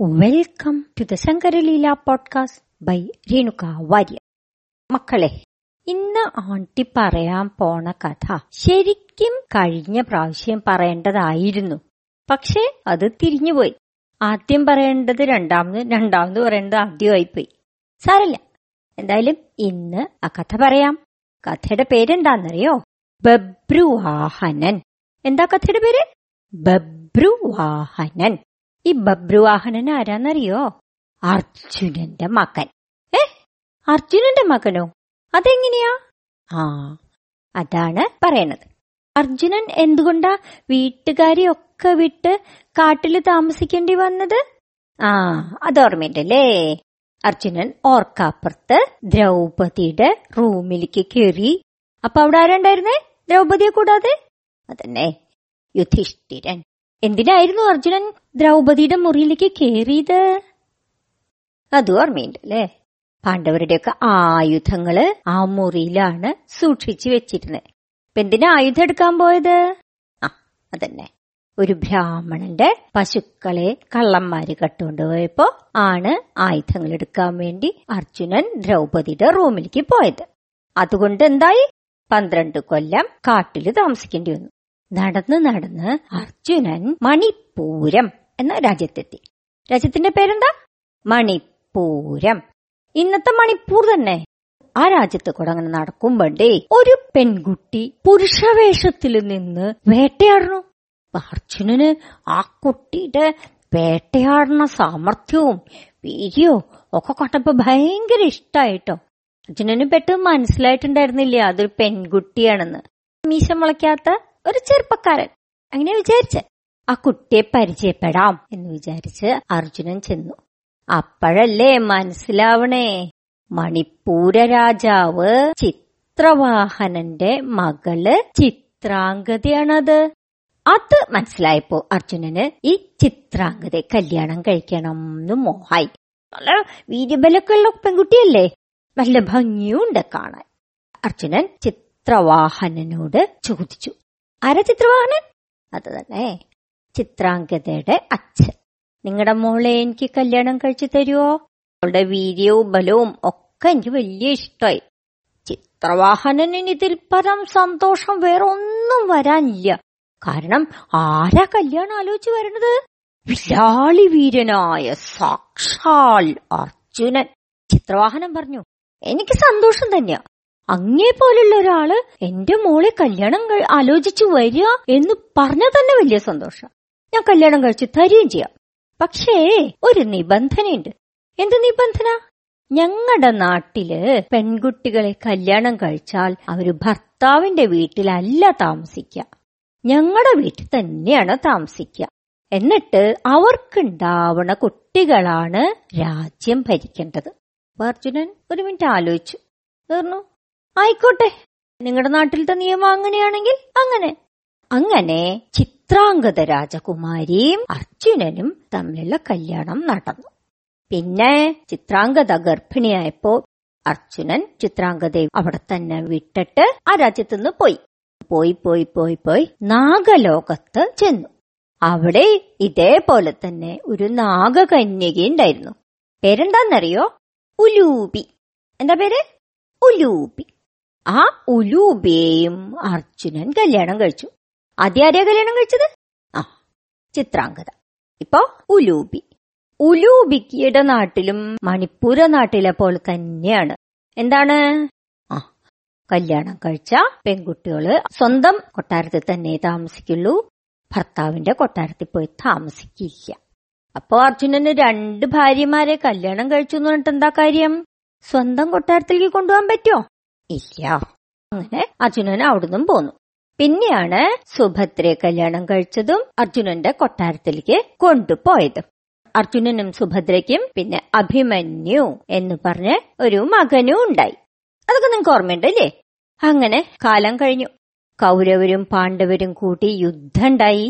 Welcome to the Sankaraleela podcast by Renuka Warrier മക്കളെ ഇന്ന് ആണ്ടി പറയാൻ പോണ കഥ ശരിക്കും കഴിഞ്ഞ പ്രാവശ്യം പറയേണ്ടതായിരുന്നു. പക്ഷെ അത് തിരിഞ്ഞുപോയി. ആദ്യം പറയേണ്ടത് രണ്ടാമത് രണ്ടാമത് പറയേണ്ടത് ആദ്യമായിപ്പോയി. സാരല്ല എന്തായാലും ഇന്ന് ആ കഥ പറയാം. കഥയുടെ പേരെന്താന്നറിയോ ബബ്രുവാഹനൻ. എന്താ കഥയുടെ പേര്? ബബ്രുവാഹനൻ. ഈ ബബ്രുവാഹനൻ ആരാന്നറിയോ? അർജുനന്റെ മകൻ. ഏ? അർജുനന്റെ മകനോ? അതെങ്ങനെയാ? ആ അതാണ് പറയണത്. അർജുനൻ എന്തുകൊണ്ടാ വീട്ടുകാരെയൊക്കെ വിട്ട് കാട്ടിൽ താമസിക്കേണ്ടി വന്നത്? ആ അതോർമ്മയുണ്ടല്ലേ? അർജുനൻ ഓർക്കാപ്പുറത്ത് ദ്രൗപതിയുടെ റൂമിലേക്ക് കയറി അപ്പൊ അവിടെ ആരുണ്ടായിരുന്നേ ദ്രൗപതിയെ കൂടാതെ? അതന്നെ യുധിഷ്ഠിരൻ. എന്തിനായിരുന്നു അർജുനൻ ദ്രൗപതിയുടെ മുറിയിലേക്ക് കയറിയത് അത് ഓർമ്മയുണ്ട് പാണ്ഡവരുടെയൊക്കെ ആയുധങ്ങൾ ആ മുറിയിലാണ് സൂക്ഷിച്ചു വെച്ചിരുന്നത് ഇപ്പൊ എന്തിനാ ആയുധം എടുക്കാൻ പോയത്? ആ അതന്നെ. ഒരു ബ്രാഹ്മണന്റെ പശുക്കളെ കള്ളന്മാര് കട്ടുകൊണ്ടുപോയപ്പോ ആണ് ആയുധങ്ങൾ എടുക്കാൻ വേണ്ടി അർജുനൻ ദ്രൗപതിയുടെ റൂമിലേക്ക് പോയത്. അതുകൊണ്ട് എന്തായി? പന്ത്രണ്ട് കൊല്ലം കാട്ടിൽ താമസിക്കേണ്ടി വന്നു. നടന്ന് നടന്ന് അർജുനൻ മണിപ്പൂരം എന്ന രാജ്യത്തെത്തി. രാജ്യത്തിന്റെ പേരെന്താ? മണിപ്പൂരം. ഇന്നത്തെ മണിപ്പൂർ തന്നെ. ആ രാജ്യത്ത് കൂടെ അങ്ങനെ നടക്കുമ്പോണ്ടേ ഒരു പെൺകുട്ടി പുരുഷവേഷത്തിൽ നിന്ന് വേട്ടയാടണു അർജുനന് ആ കുട്ടിയുടെ വേട്ടയാടുന്ന സാമർഥ്യവും വീര്യവും ഒക്കെ കണ്ടപ്പോ ഭയങ്കര ഇഷ്ടായിട്ടോ. അർജുനന് പെട്ടെന്ന് മനസ്സിലായിട്ടുണ്ടായിരുന്നില്ല അതൊരു പെൺകുട്ടിയാണെന്ന്. മീശ മുളയ്ക്കാത്ത ഒരു ചെറുപ്പക്കാരൻ. അങ്ങനെ വിചാരിച്ച് ആ കുട്ടിയെ പരിചയപ്പെടാം എന്ന് വിചാരിച്ച് അർജുനൻ ചെന്നു. അപ്പോഴല്ലേ മനസ്സിലാവണേ മണിപ്പൂര രാജാവ് ചിത്രവാഹനന്റെ മകൾ ചിത്രാംഗതയാണത്. അത് മനസ്സിലായപ്പോ അർജുനന് ഈ ചിത്രാംഗതയെ കല്യാണം കഴിക്കണം എന്ന് മോഹായി. നല്ല വീര്യബലൊക്കെ ഉള്ള പെൺകുട്ടിയല്ലേ നല്ല ഭംഗിയുണ്ട് കാണാൻ. അർജുനൻ ചിത്രവാഹനനോട് ചോദിച്ചു. ആരാ ചിത്രവാഹനൻ അത് തന്നെ ചിത്രാംഗതയുടെ അച്ഛൻ. നിങ്ങളുടെ മോളെ എനിക്ക് കല്യാണം കഴിച്ചു തരുമോ അവളുടെ വീര്യവും ബലവും ഒക്കെ എനിക്ക് വലിയ ഇഷ്ടമായി ചിത്രവാഹനന് ഇതിൽ പരം സന്തോഷം വേറെ ഒന്നും വരാനില്ല. കാരണം ആരാ കല്യാണം ആലോചിച്ച് വരണത്? വിശാളി വീരനായ സാക്ഷാൽ അർജുനൻ. ചിത്രവാഹനം പറഞ്ഞു. എനിക്ക് സന്തോഷം തന്നെയാ. അങ്ങേ പോലുള്ള ഒരാൾ എന്റെ മോളെ കല്യാണം ആലോചിച്ചു വരിക എന്ന് പറഞ്ഞാൽ തന്നെ വലിയ സന്തോഷം. ഞാൻ കല്യാണം കഴിച്ച് തരുകയും ചെയ്യാം. പക്ഷേ ഒരു നിബന്ധനയുണ്ട്. എന്ത് നിബന്ധന? ഞങ്ങളുടെ നാട്ടിൽ പെൺകുട്ടികളെ കല്യാണം കഴിച്ചാൽ അവർ ഭർത്താവിന്റെ വീട്ടിലല്ല താമസിക്ക. ഞങ്ങളുടെ വീട്ടിൽ തന്നെയാണ് താമസിക്ക. എന്നിട്ട് അവർക്കുണ്ടാവണ കുട്ടികളാണ് രാജ്യം ഭരിക്കേണ്ടത്. അർജുനൻ ഒരു മിനിറ്റ് ആലോചിച്ചു. തീർന്നു ആയിക്കോട്ടെ. നിങ്ങളുടെ നാട്ടിലത്തെ നിയമം അങ്ങനെയാണെങ്കിൽ അങ്ങനെ. അങ്ങനെ ചിത്രാംഗത രാജകുമാരിയും അർജുനനും തമ്മിലുള്ള കല്യാണം നടന്നു. പിന്നെ ചിത്രാംഗത ഗർഭിണിയായപ്പോ അർജുനൻ ചിത്രാംഗതയെ അവിടെ തന്നെ വിട്ടിട്ട് ആ രാജ്യത്തുനിന്ന് പോയി. പോയി പോയി പോയി പോയി നാഗലോകത്ത് ചെന്നു. അവിടെ ഇതേപോലെ തന്നെ ഒരു നാഗകന്യകയുണ്ടായിരുന്നു പേരെന്താന്നറിയോ? ഉലൂപി. എന്താ പേര്? ഉലൂബി ആ ഉലൂബേയും അർജുനൻ കല്യാണം കഴിച്ചു. ആദ്യാരെയാ കല്യാണം കഴിച്ചത്? ആ ചിത്രാംഗത ഇപ്പൊ ഉലൂബി. ഉലൂബിക്കിയുടെ നാട്ടിലും മണിപ്പൂര നാട്ടിലെ പോലെ തന്നെയാണ് എന്താണ്? ആ കല്യാണം കഴിച്ച പെൺകുട്ടികൾ സ്വന്തം കൊട്ടാരത്തിൽ തന്നെ താമസിക്കുള്ളൂ. ഭർത്താവിന്റെ കൊട്ടാരത്തിൽ പോയി താമസിക്കില്ല. അപ്പോ അർജുനന് രണ്ട് ഭാര്യമാരെ കല്യാണം കഴിച്ചു എന്ന് പറഞ്ഞിട്ട് എന്താ കാര്യം? സ്വന്തം കൊട്ടാരത്തിലേക്ക് കൊണ്ടുപോകാൻ പറ്റുമോ? ഇല്ല. അങ്ങനെ അർജുനൻ അവിടുന്ന് പോന്നു. പിന്നെയാണ് സുഭദ്രയെ കല്യാണം കഴിച്ചതും അർജുനന്റെ കൊട്ടാരത്തിലേക്ക് കൊണ്ടുപോയതും. അർജുനനും സുഭദ്രയ്ക്കും പിന്നെ അഭിമന്യു എന്ന് പറഞ്ഞ് ഒരു മകനും ഉണ്ടായി. അതൊക്കെ നിങ്ങൾക്ക് ഓർമ്മയുണ്ടല്ലേ അങ്ങനെ കാലം കഴിഞ്ഞു. കൗരവരും പാണ്ഡവരും കൂട്ടി യുദ്ധം ഉണ്ടായി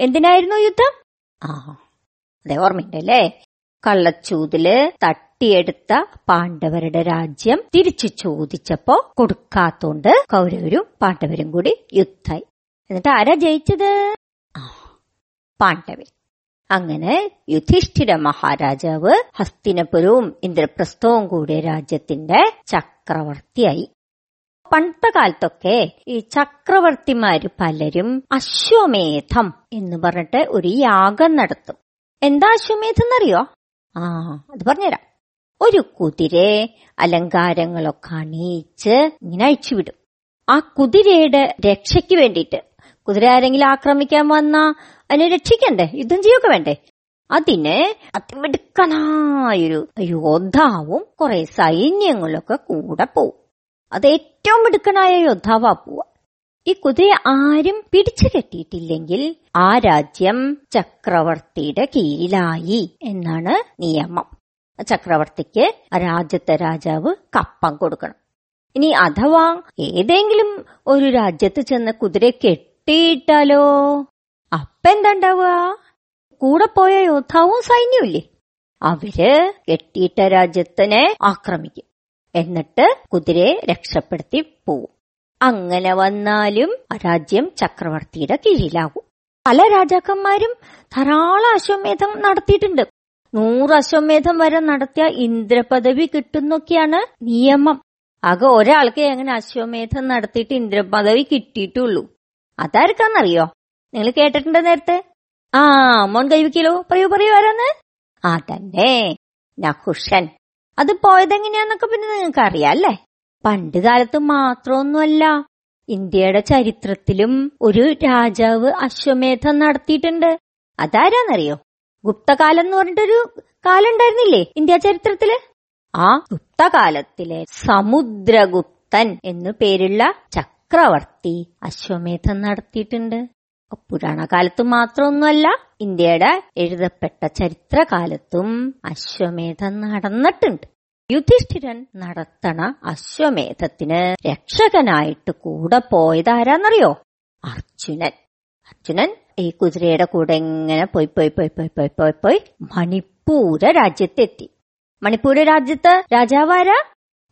എന്തിനായിരുന്നു യുദ്ധം? ആ അതെ ഓർമ്മയുണ്ടല്ലേ കള്ളച്ചൂതിൽ തട്ടിയെടുത്ത പാണ്ഡവരുടെ രാജ്യം തിരിച്ചു ചോദിച്ചപ്പോ കൊടുക്കാത്തോണ്ട് കൗരവരും പാണ്ഡവരും കൂടി യുദ്ധായി എന്നിട്ട് ആരാ ജയിച്ചത്? പാണ്ഡവൻ. അങ്ങനെ യുധിഷ്ഠിര മഹാരാജാവ് ഹസ്തിനപുരവും ഇന്ദ്രപ്രസ്ഥവും കൂടിയ രാജ്യത്തിന്റെ ചക്രവർത്തിയായി. പണ്ടത്തെ കാലത്തൊക്കെ ഈ ചക്രവർത്തിമാര് പലരും അശ്വമേധം എന്ന് പറഞ്ഞിട്ട് ഒരു യാഗം നടത്തും. എന്താ അശ്വമേധം എന്നറിയോ? ആ അത് പറഞ്ഞുതരാം. ഒരു കുതിരെ അലങ്കാരങ്ങളൊക്കെ അണിയിച്ച് ഇങ്ങനെ അഴിച്ചുവിടും ആ കുതിരയുടെ രക്ഷയ്ക്ക് വേണ്ടിയിട്ട്. കുതിര ആരെങ്കിലും ആക്രമിക്കാൻ വന്നാ അതിനെ രക്ഷിക്കണ്ടേ? യുദ്ധം ചെയ്യൊക്കെ വേണ്ടേ? അതിന് അതിമിടുക്കനായൊരു യോദ്ധാവും കുറെ സൈന്യങ്ങളൊക്കെ കൂടെ പോവും. അത് ഏറ്റവും മിടുക്കനായ യോദ്ധാവാ പോവുക. ഈ കുതിരയെ ആരും പിടിച്ചു കെട്ടിയിട്ടില്ലെങ്കിൽ ആ രാജ്യം ചക്രവർത്തിയുടെ കീഴിലായി എന്നാണ് നിയമം. ചക്രവർത്തിക്ക് രാജ്യത്തെ രാജാവ് കപ്പം കൊടുക്കണം. ഇനി അഥവാ ഏതെങ്കിലും ഒരു രാജ്യത്ത് ചെന്ന് കുതിരയെ കെട്ടിയിട്ടാലോ? അപ്പെന്താണ്ടാവുക കൂടെ പോയ യോദ്ധാവും സൈന്യമില്ലേ അവർ കെട്ടിയിട്ട രാജ്യത്തിനെ ആക്രമിക്കും. എന്നിട്ട് കുതിരയെ രക്ഷപ്പെടുത്തി പോവും. അങ്ങനെ വന്നാലും രാജ്യം ചക്രവർത്തിയുടെ കീഴിലാകും. പല രാജാക്കന്മാരും ധാരാളം അശ്വമേധം നടത്തിയിട്ടുണ്ട്. നൂറ് അശ്വമേധം വരെ നടത്തിയ ഇന്ദ്രപദവി കിട്ടുന്നൊക്കെയാണ് നിയമം. ആകെ ഒരാൾക്ക് എങ്ങനെ അശ്വമേധം നടത്തിയിട്ട് ഇന്ദ്രപദവി കിട്ടിയിട്ടുള്ളൂ? അതാർക്കാന്നറിയോ? നിങ്ങൾ കേട്ടിട്ടുണ്ട് നേരത്തെ? ആ മോൻ കൈവയ്ക്കലോ പറയൂ പറയൂ ആരാന്ന് ആ തന്നെ. നഹുഷൻ അത് പോയതെങ്ങനെയാന്നൊക്കെ പിന്നെ നിങ്ങൾക്ക് അറിയാം അല്ലേ? പണ്ട് കാലത്ത് മാത്രമൊന്നുമല്ല. ഇന്ത്യയുടെ ചരിത്രത്തിലും ഒരു രാജാവ് അശ്വമേധം നടത്തിയിട്ടുണ്ട്. അതാരാന്നറിയോ? ഗുപ്തകാലം എന്ന് പറഞ്ഞിട്ടൊരു കാലം ഉണ്ടായിരുന്നില്ലേ ഇന്ത്യ ചരിത്രത്തിൽ? ആ ഗുപ്തകാലത്തിലെ സമുദ്രഗുപ്തൻ എന്നു പേരുള്ള ചക്രവർത്തി അശ്വമേധം നടത്തിയിട്ടുണ്ട്. പുരാണകാലത്ത് മാത്രമൊന്നുമല്ല ഇന്ത്യയുടെ എഴുതപ്പെട്ട ചരിത്രകാലത്തും അശ്വമേധം നടന്നിട്ടുണ്ട്. യുധിഷ്ഠിരൻ നടത്തണ അശ്വമേധത്തിന് രക്ഷകനായിട്ട് കൂടെ പോയതാരാന്നറിയോ? അർജുനൻ. അർജുനൻ ഈ കുതിരയുടെ കൂടെ ഇങ്ങനെ പോയി പോയി പോയി പോയി പോയി പോയി പോയി മണിപ്പൂര രാജ്യത്തെത്തി. മണിപ്പൂര രാജ്യത്ത് രാജാവാരാ?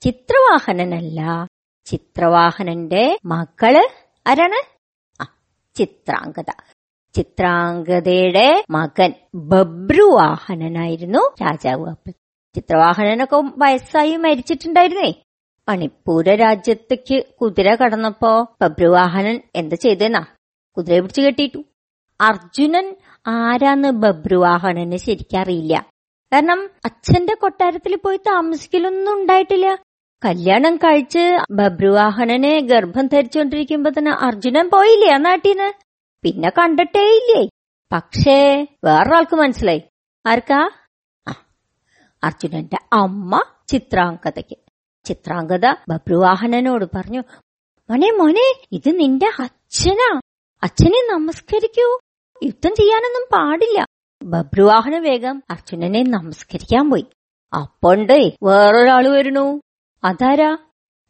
ചിത്രവാഹനനല്ല. ചിത്രവാഹനന്റെ മക്കൾ ആരാണ്? ആ ചിത്രാംഗത ചിത്രാംഗതയുടെ മകൻ ബബ്രുവാഹനനായിരുന്നു രാജാവ് അപ്പം ചിത്രവാഹനനൊക്കെ വയസ്സായി മരിച്ചിട്ടുണ്ടായിരുന്നേ. മണിപ്പൂര രാജ്യത്തേക്ക് കുതിര കടന്നപ്പോ ബബ്രുവാഹനൻ എന്ത് ചെയ്തെന്നാ? കുതിരയെ പിടിച്ചു കെട്ടിയിട്ടു. അർജുനൻ ആരാന്ന് ബബ്രുവാഹണന് ശരിക്കറിയില്ല കാരണം അച്ഛന്റെ കൊട്ടാരത്തിൽ പോയി താമസിക്കലൊന്നും ഉണ്ടായിട്ടില്ല. കല്യാണം കഴിച്ച് ബബ്രുവാഹണനെ ഗർഭം ധരിച്ചുകൊണ്ടിരിക്കുമ്പോ തന്നെ അർജുനൻ പോയില്ലേ ആ നാട്ടീന്ന്? പിന്നെ കണ്ടിട്ടേ ഇല്ലേ പക്ഷേ വേറൊരാൾക്ക് മനസ്സിലായി. ആർക്കാ? അർജുനന്റെ അമ്മ ചിത്രാംഗതയ്ക്ക് ചിത്രാംഗത ബബ്രുവാഹനനോട് പറഞ്ഞു മോനെ മോനെ ഇത് നിന്റെ അച്ഛനാ. അച്ഛനെ നമസ്കരിക്കൂ. യുദ്ധം ചെയ്യാനൊന്നും പാടില്ല. ബബ്രുവാഹന വേഗം അർജുനനെ നമസ്കരിക്കാൻ പോയി. അപ്പോണ്ടേ വേറൊരാൾ വരണു അതാരാ?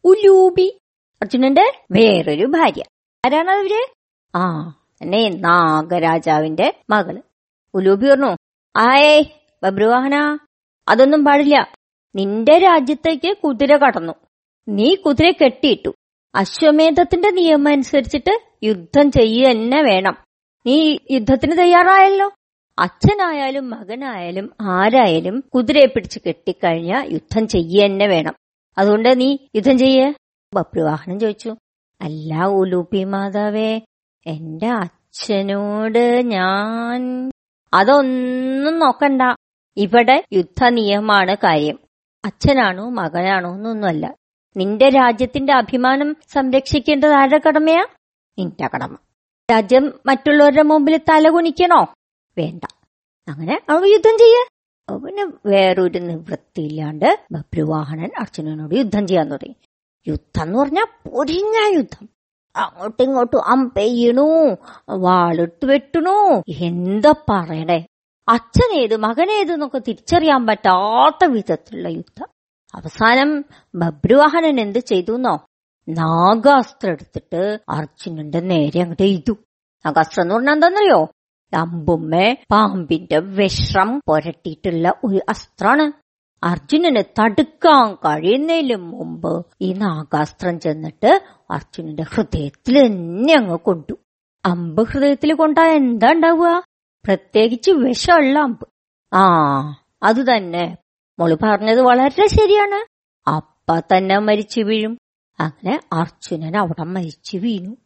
ഉലൂബി. അർജുനന്റെ വേറൊരു ഭാര്യ. ആരാണ് അവർ? ആ എന്നെ നാഗരാജാവിന്റെ മകൾ. ഉലൂബി പറഞ്ഞു ആയേ ബബ്രുവാഹന അതൊന്നും പാടില്ല. നിന്റെ രാജ്യത്തേക്ക് കുതിര കടന്നു. നീ കുതിര കെട്ടിയിട്ടു. അശ്വമേധത്തിന്റെ നിയമം അനുസരിച്ചിട്ട് യുദ്ധം ചെയ്യുക തന്നെ വേണം. നീ യുദ്ധത്തിന് തയ്യാറായല്ലോ? അച്ഛനായാലും മകനായാലും ആരായാലും കുതിരയെ പിടിച്ച് കെട്ടിക്കഴിഞ്ഞ യുദ്ധം ചെയ്യുക തന്നെ വേണം. അതുകൊണ്ട് നീ യുദ്ധം ചെയ്യേ? ബപ്രിവാഹനം ചോദിച്ചു. അല്ല ഉലൂപ്പി മാതാവേ എന്റെ അച്ഛനോട് ഞാൻ അതൊന്നും നോക്കണ്ട. ഇവിടെ യുദ്ധ നിയമമാണ് കാര്യം. അച്ഛനാണോ മകനാണോ എന്നൊന്നുമല്ല. നിന്റെ രാജ്യത്തിന്റെ അഭിമാനം സംരക്ഷിക്കേണ്ടത് ആരുടെ കടമയാ? നിന്റെ കടമ. രാജ്യം മറ്റുള്ളവരുടെ മുമ്പിൽ തലകുനിക്കണോ? വേണ്ട. അങ്ങനെ അവൾ യുദ്ധം ചെയ്യ. പിന്നെ വേറൊരു നിവൃത്തിയില്ലാണ്ട് ബബ്രുവാഹനൻ അർജുനനോട് യുദ്ധം ചെയ്യാൻ തുടങ്ങി. യുദ്ധം എന്ന് പറഞ്ഞാൽ പൊരിഞ്ഞ യുദ്ധം. അങ്ങോട്ടും ഇങ്ങോട്ടും അമ്പെയ്യണു വാളിട്ട് വെട്ടണു. എന്താ പറയണേ? അച്ഛനേത് മകനേത് എന്നൊക്കെ തിരിച്ചറിയാൻ പറ്റാത്ത വിധത്തിലുള്ള യുദ്ധം. അവസാനം ബബ്രുവാഹനൻ എന്ത് ചെയ്തു എന്നോ നാഗാസ്ത്രം എടുത്തിട്ട് അർജുനന്റെ നേരെ അങ്ങോട്ട് എഴുതു നാഗാസ്ത്രം എന്ന് പറഞ്ഞാൽ എന്താണെന്നറിയോ അമ്പുമ്മേ പാമ്പിന്റെ വിഷം പുരട്ടിയിട്ടുള്ള ഒരു അസ്ത്രാണ് അർജുനന് തടുക്കാൻ കഴിയുന്നതിലും മുമ്പ് ഈ നാഗാസ്ത്രം ചെന്നിട്ട് അർജുനന്റെ ഹൃദയത്തിൽ തന്നെ അങ്ങ് കൊണ്ടു. അമ്പ് ഹൃദയത്തിൽ കൊണ്ടാ എന്താ ഉണ്ടാവുക? പ്രത്യേകിച്ച് വിഷമുള്ള അമ്പ്. ആ അത് തന്നെ മോൾ പറഞ്ഞത് വളരെ ശരിയാണ്. അപ്പ തന്നെ മരിച്ചു വീഴും. അങ്ങനെ അർജുനൻ അവിടെ മരിച്ചു വീണു.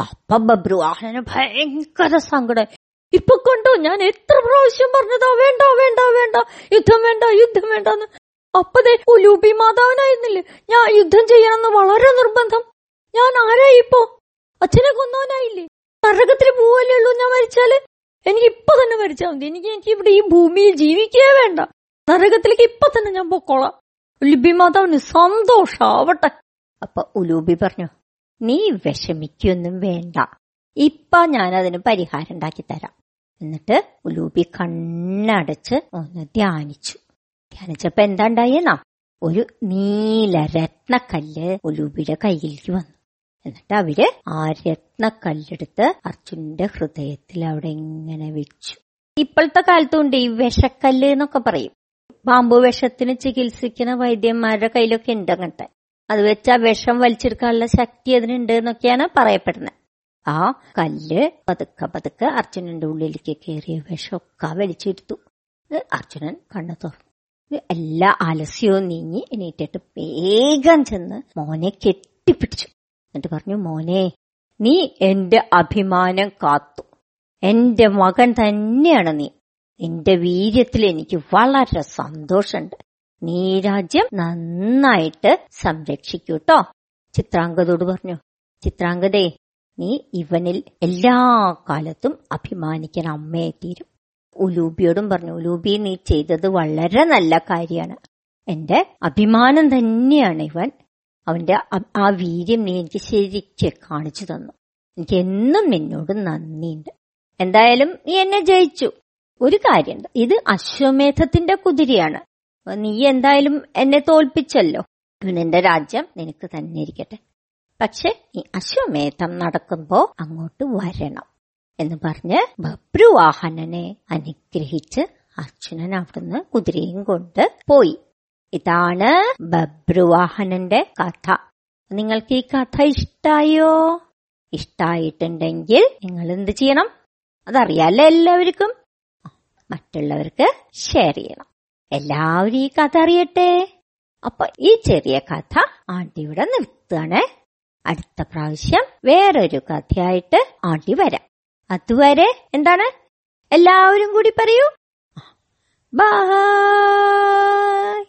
അപ്പ ബബ്രുവാഹനന് ഭയങ്കര സങ്കടം. ഇപ്പൊ കണ്ടോ ഞാൻ എത്ര പ്രാവശ്യം പറഞ്ഞതാ വേണ്ട വേണ്ട വേണ്ട യുദ്ധം വേണ്ട യുദ്ധം വേണ്ടെന്ന്. അപ്പതേ ഉലൂപി മാതാവിനായിരുന്നില്ലേ? ഞാൻ യുദ്ധം ചെയ്യണമെന്ന് വളരെ നിർബന്ധം. ഞാൻ ആരായി ഇപ്പോ? അച്ഛനെ കൊന്നവനായില്ലേ? നരകത്തിൽ പോവല്ലേ ഉള്ളൂ ഞാൻ മരിച്ചാൽ? എനിക്ക് ഇപ്പൊ തന്നെ മരിച്ചാൽ മതി. എനിക്ക് എനിക്ക് ഇവിടെ ഈ ഭൂമിയിൽ ജീവിക്കേ വേണ്ട. നരകത്തിലേക്ക് ഇപ്പൊ തന്നെ ഞാൻ പൊക്കോളാം. ഉലുബി മാതാവിന് സന്തോഷാവട്ടെ. അപ്പൊ ഉലൂബി പറഞ്ഞു നീ വിഷമിക്കൊന്നും വേണ്ട. ഇപ്പൊ അതിന് പരിഹാരം ഉണ്ടാക്കി തരാം എന്നിട്ട് ഉലൂബി കണ്ണടച്ച് ഒന്ന് ധ്യാനിച്ചു. ധ്യാനിച്ചപ്പോ എന്താ ഉണ്ടായെന്നാ? ഒരു നീല രത്നക്കല്ല് ഉലൂബിയുടെ കയ്യിലേക്ക് വന്നു. എന്നിട്ട് അവർ ആ രത്നക്കല്ലെടുത്ത് അർജുനന്റെ ഹൃദയത്തിൽ അവിടെ ഇങ്ങനെ വെച്ചു. ഇപ്പോഴത്തെ കാലത്തുണ്ട് ഈ വിഷക്കല്ല് എന്നൊക്കെ പറയും. പാമ്പ് വിഷത്തിന് ചികിത്സിക്കുന്ന വൈദ്യന്മാരുടെ കയ്യിലൊക്കെ ഉണ്ട് അങ്ങനത്തെ. അത് വെച്ച് ആ വിഷം വലിച്ചെടുക്കാനുള്ള ശക്തി അതിനുണ്ട് എന്നൊക്കെയാണ് പറയപ്പെടുന്നത് ആ കല്ല് പതുക്കെ പതുക്കെ അർജുനന്റെ ഉള്ളിലേക്ക് കയറിയ വിഷമൊക്കെ വലിച്ചെടുത്തു. അർജുനൻ കണ്ണു തുറന്നു. എല്ലാ ആലസ്യവും നീങ്ങി എണീറ്റിട്ട് വേഗം ചെന്ന് മോനെ കെട്ടിപ്പിടിച്ചു. എന്നിട്ട് പറഞ്ഞു മോനെ നീ എന്റെ അഭിമാനം കാത്തു. എന്റെ മകൻ തന്നെയാണ് നീ. നിന്റെ വീര്യത്തിൽ എനിക്ക് വളരെ സന്തോഷമുണ്ട്. നീ രാജ്യം നന്നായിട്ട് സംരക്ഷിക്കൂട്ടോ. ചിത്രാംഗതോട് പറഞ്ഞു ചിത്രാംഗതേ നീ ഇവനിൽ എല്ലാ കാലത്തും അഭിമാനിക്കാൻ അമ്മയെ തീരും. ഉലൂബിയോടും പറഞ്ഞു ഉലൂബി നീ ചെയ്തത് വളരെ നല്ല കാര്യമാണ്. എന്റെ അഭിമാനം തന്നെയാണ് ഇവൻ. അവന്റെ ആ വീര്യം നീ എനിക്ക് ശരിക്ക് കാണിച്ചു തന്നു. എനിക്ക് എന്നും നിന്നോട് നന്ദിയുണ്ട്. എന്തായാലും നീ എന്നെ ജയിച്ചു. ഒരു കാര്യമുണ്ട് ഇത് അശ്വമേധത്തിന്റെ കുതിരയാണ്. നീ എന്തായാലും എന്നെ തോൽപ്പിച്ചല്ലോ. നിന്റെ രാജ്യം നിനക്ക് തന്നെ ഇരിക്കട്ടെ. പക്ഷെ ഈ അശ്വമേധം നടക്കുമ്പോ അങ്ങോട്ട് വരണം എന്ന് പറഞ്ഞ് ബബ്രുവാഹനനെ അനുഗ്രഹിച്ച് അർജുനൻ അവിടുന്ന് കുതിരയും കൊണ്ട് പോയി. ഇതാണ് ബബ്രുവാഹനന്റെ കഥ. നിങ്ങൾക്ക് ഈ കഥ ഇഷ്ടായോ? ഇഷ്ടായിട്ടുണ്ടെങ്കിൽ നിങ്ങൾ എന്ത് ചെയ്യണം? അതറിയാലോ എല്ലാവർക്കും. മറ്റുള്ളവർക്ക് ഷെയർ ചെയ്യണം. എല്ലാവരും ഈ കഥ അറിയട്ടെ. അപ്പൊ ഈ ചെറിയ കഥ ആണ്ടി ഇവിടെ നിർത്തുകയാണ്. അടുത്ത പ്രാവശ്യം വേറൊരു കഥയായിട്ട് ആണ്ടി വരാം. അതുവരെ എന്താണ്? എല്ലാവരും കൂടി പറയൂ. ബൈ